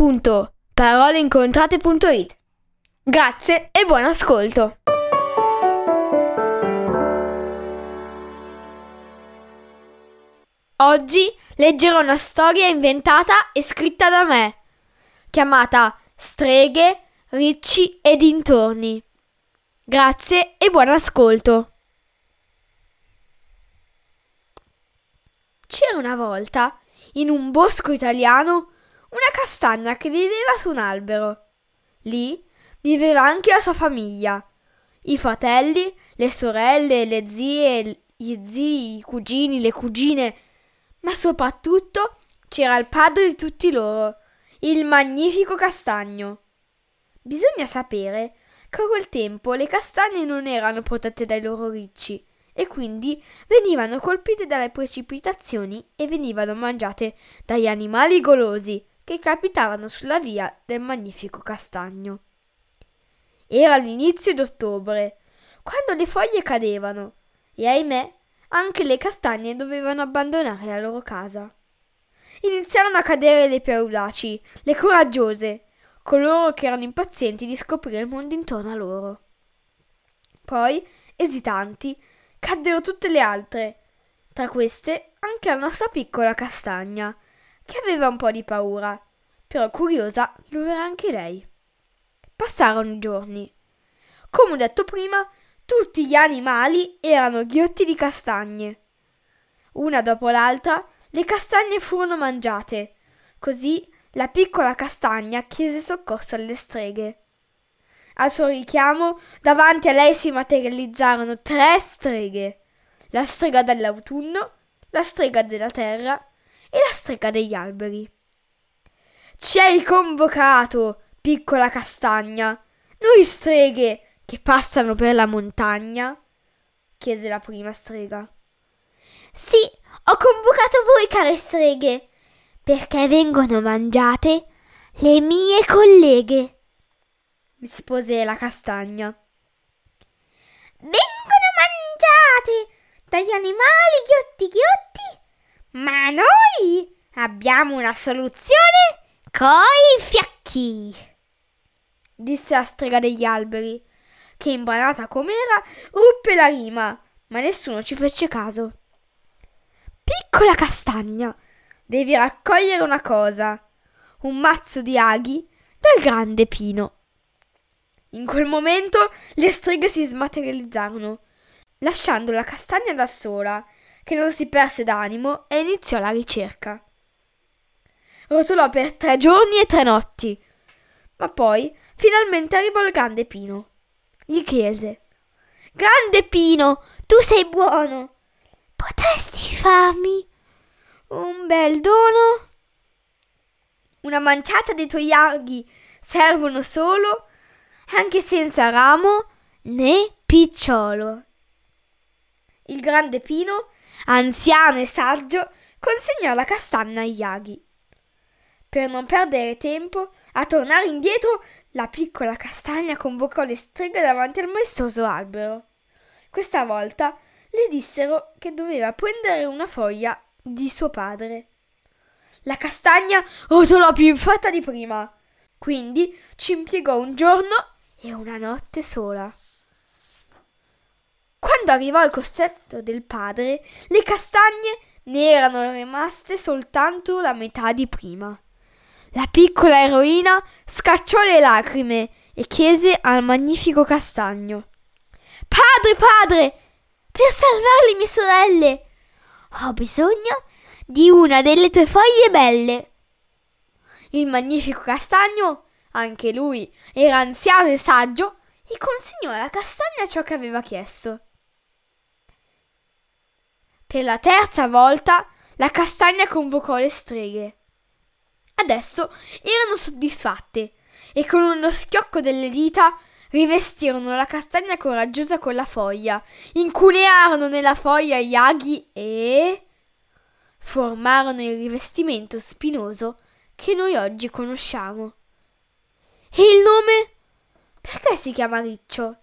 www.paroleincontrate.it. Grazie e buon ascolto! Oggi leggerò una storia inventata e scritta da me, chiamata Streghe, Ricci e dintorni. Grazie e buon ascolto! C'era una volta, in un bosco italiano, una castagna che viveva su un albero. Lì viveva anche la sua famiglia, i fratelli, le sorelle, le zie, gli zii, i cugini, le cugine, ma soprattutto c'era il padre di tutti loro, il magnifico castagno. Bisogna sapere che a quel tempo le castagne non erano protette dai loro ricci e quindi venivano colpite dalle precipitazioni e venivano mangiate dagli animali golosi che capitavano sulla via del magnifico castagno. Era l'inizio d'ottobre, quando le foglie cadevano, e ahimè anche le castagne dovevano abbandonare la loro casa. Iniziarono a cadere le piaulaci, le coraggiose, coloro che erano impazienti di scoprire il mondo intorno a loro. Poi, esitanti, caddero tutte le altre, tra queste anche la nostra piccola castagna, che aveva un po' di paura, però curiosa lo era anche lei. Passarono i giorni. Come ho detto prima, tutti gli animali erano ghiotti di castagne. Una dopo l'altra, le castagne furono mangiate. Così la piccola castagna chiese soccorso alle streghe. Al suo richiamo, davanti a lei si materializzarono tre streghe: la strega dell'autunno, la strega della terra e la strega degli alberi. Ci hai convocato, piccola castagna, noi streghe che passano per la montagna? chiese la prima strega. Sì, ho convocato voi, care streghe, perché vengono mangiate le mie colleghe, rispose la castagna. Vengono mangiate dagli animali ghiotti ghiotti ma noi abbiamo una soluzione coi fiacchi, disse la strega degli alberi, che imbanata com'era ruppe la rima, ma nessuno ci fece caso. Piccola castagna, devi raccogliere una cosa, un mazzo di aghi dal grande pino. In quel momento le streghe si smaterializzarono, lasciando la castagna da sola che non si perse d'animo e iniziò la ricerca. Rotolò per tre giorni e tre notti, ma poi finalmente arrivò il grande Pino. Gli chiese: Grande Pino, tu sei buono. Potresti farmi un bel dono? Una manciata dei tuoi aghi servono solo, anche senza ramo né picciolo. Il grande Pino anziano e saggio, consegnò la castagna agli aghi. Per non perdere tempo a tornare indietro, la piccola castagna convocò le streghe davanti al maestoso albero. Questa volta le dissero che doveva prendere una foglia di suo padre. La castagna rotolò più in fretta di prima, quindi ci impiegò un giorno e una notte sola. Quando arrivò al cospetto del padre, le castagne ne erano rimaste soltanto la metà di prima. La piccola eroina scacciò le lacrime e chiese al magnifico castagno: Padre, padre, per salvare le mie sorelle, ho bisogno di una delle tue foglie belle. Il magnifico castagno, anche lui era anziano e saggio, e consegnò alla castagna ciò che aveva chiesto. Per la terza volta la castagna convocò le streghe. Adesso erano soddisfatte e con uno schiocco delle dita rivestirono la castagna coraggiosa con la foglia, incunearono nella foglia gli aghi e formarono il rivestimento spinoso che noi oggi conosciamo. E il nome? Perché si chiama riccio?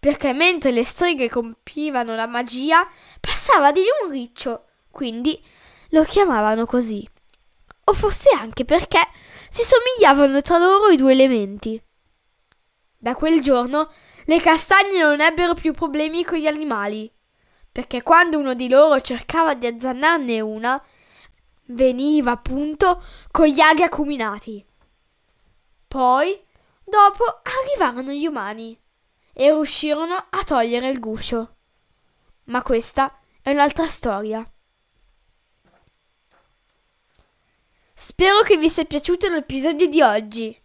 Perché mentre le streghe compivano la magia, passava di lì un riccio, quindi lo chiamavano così. O forse anche perché si somigliavano tra loro i due elementi. Da quel giorno le castagne non ebbero più problemi con gli animali, perché quando uno di loro cercava di azzannarne una, veniva appunto con gli aghi acuminati. Poi, dopo, arrivarono gli umani e riuscirono a togliere il guscio. Ma questa è un'altra storia. Spero che vi sia piaciuto l'episodio di oggi,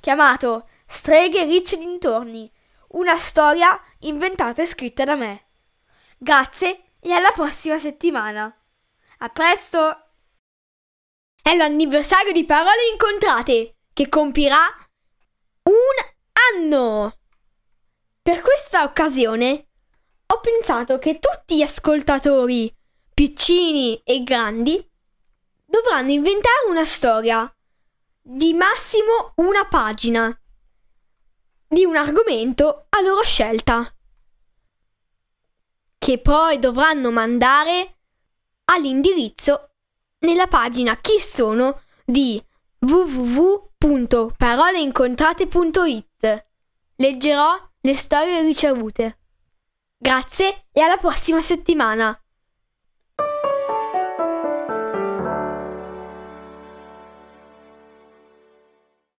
chiamato Streghe ricce dintorni, una storia inventata e scritta da me. Grazie e alla prossima settimana. A presto! È l'anniversario di Parole Incontrate, che compirà un anno! Per questa occasione ho pensato che tutti gli ascoltatori, piccini e grandi, dovranno inventare una storia di massimo una pagina di un argomento a loro scelta che poi dovranno mandare all'indirizzo nella pagina chi sono di www.paroleincontrate.it. Leggerò le storie ricevute. Grazie e alla prossima settimana.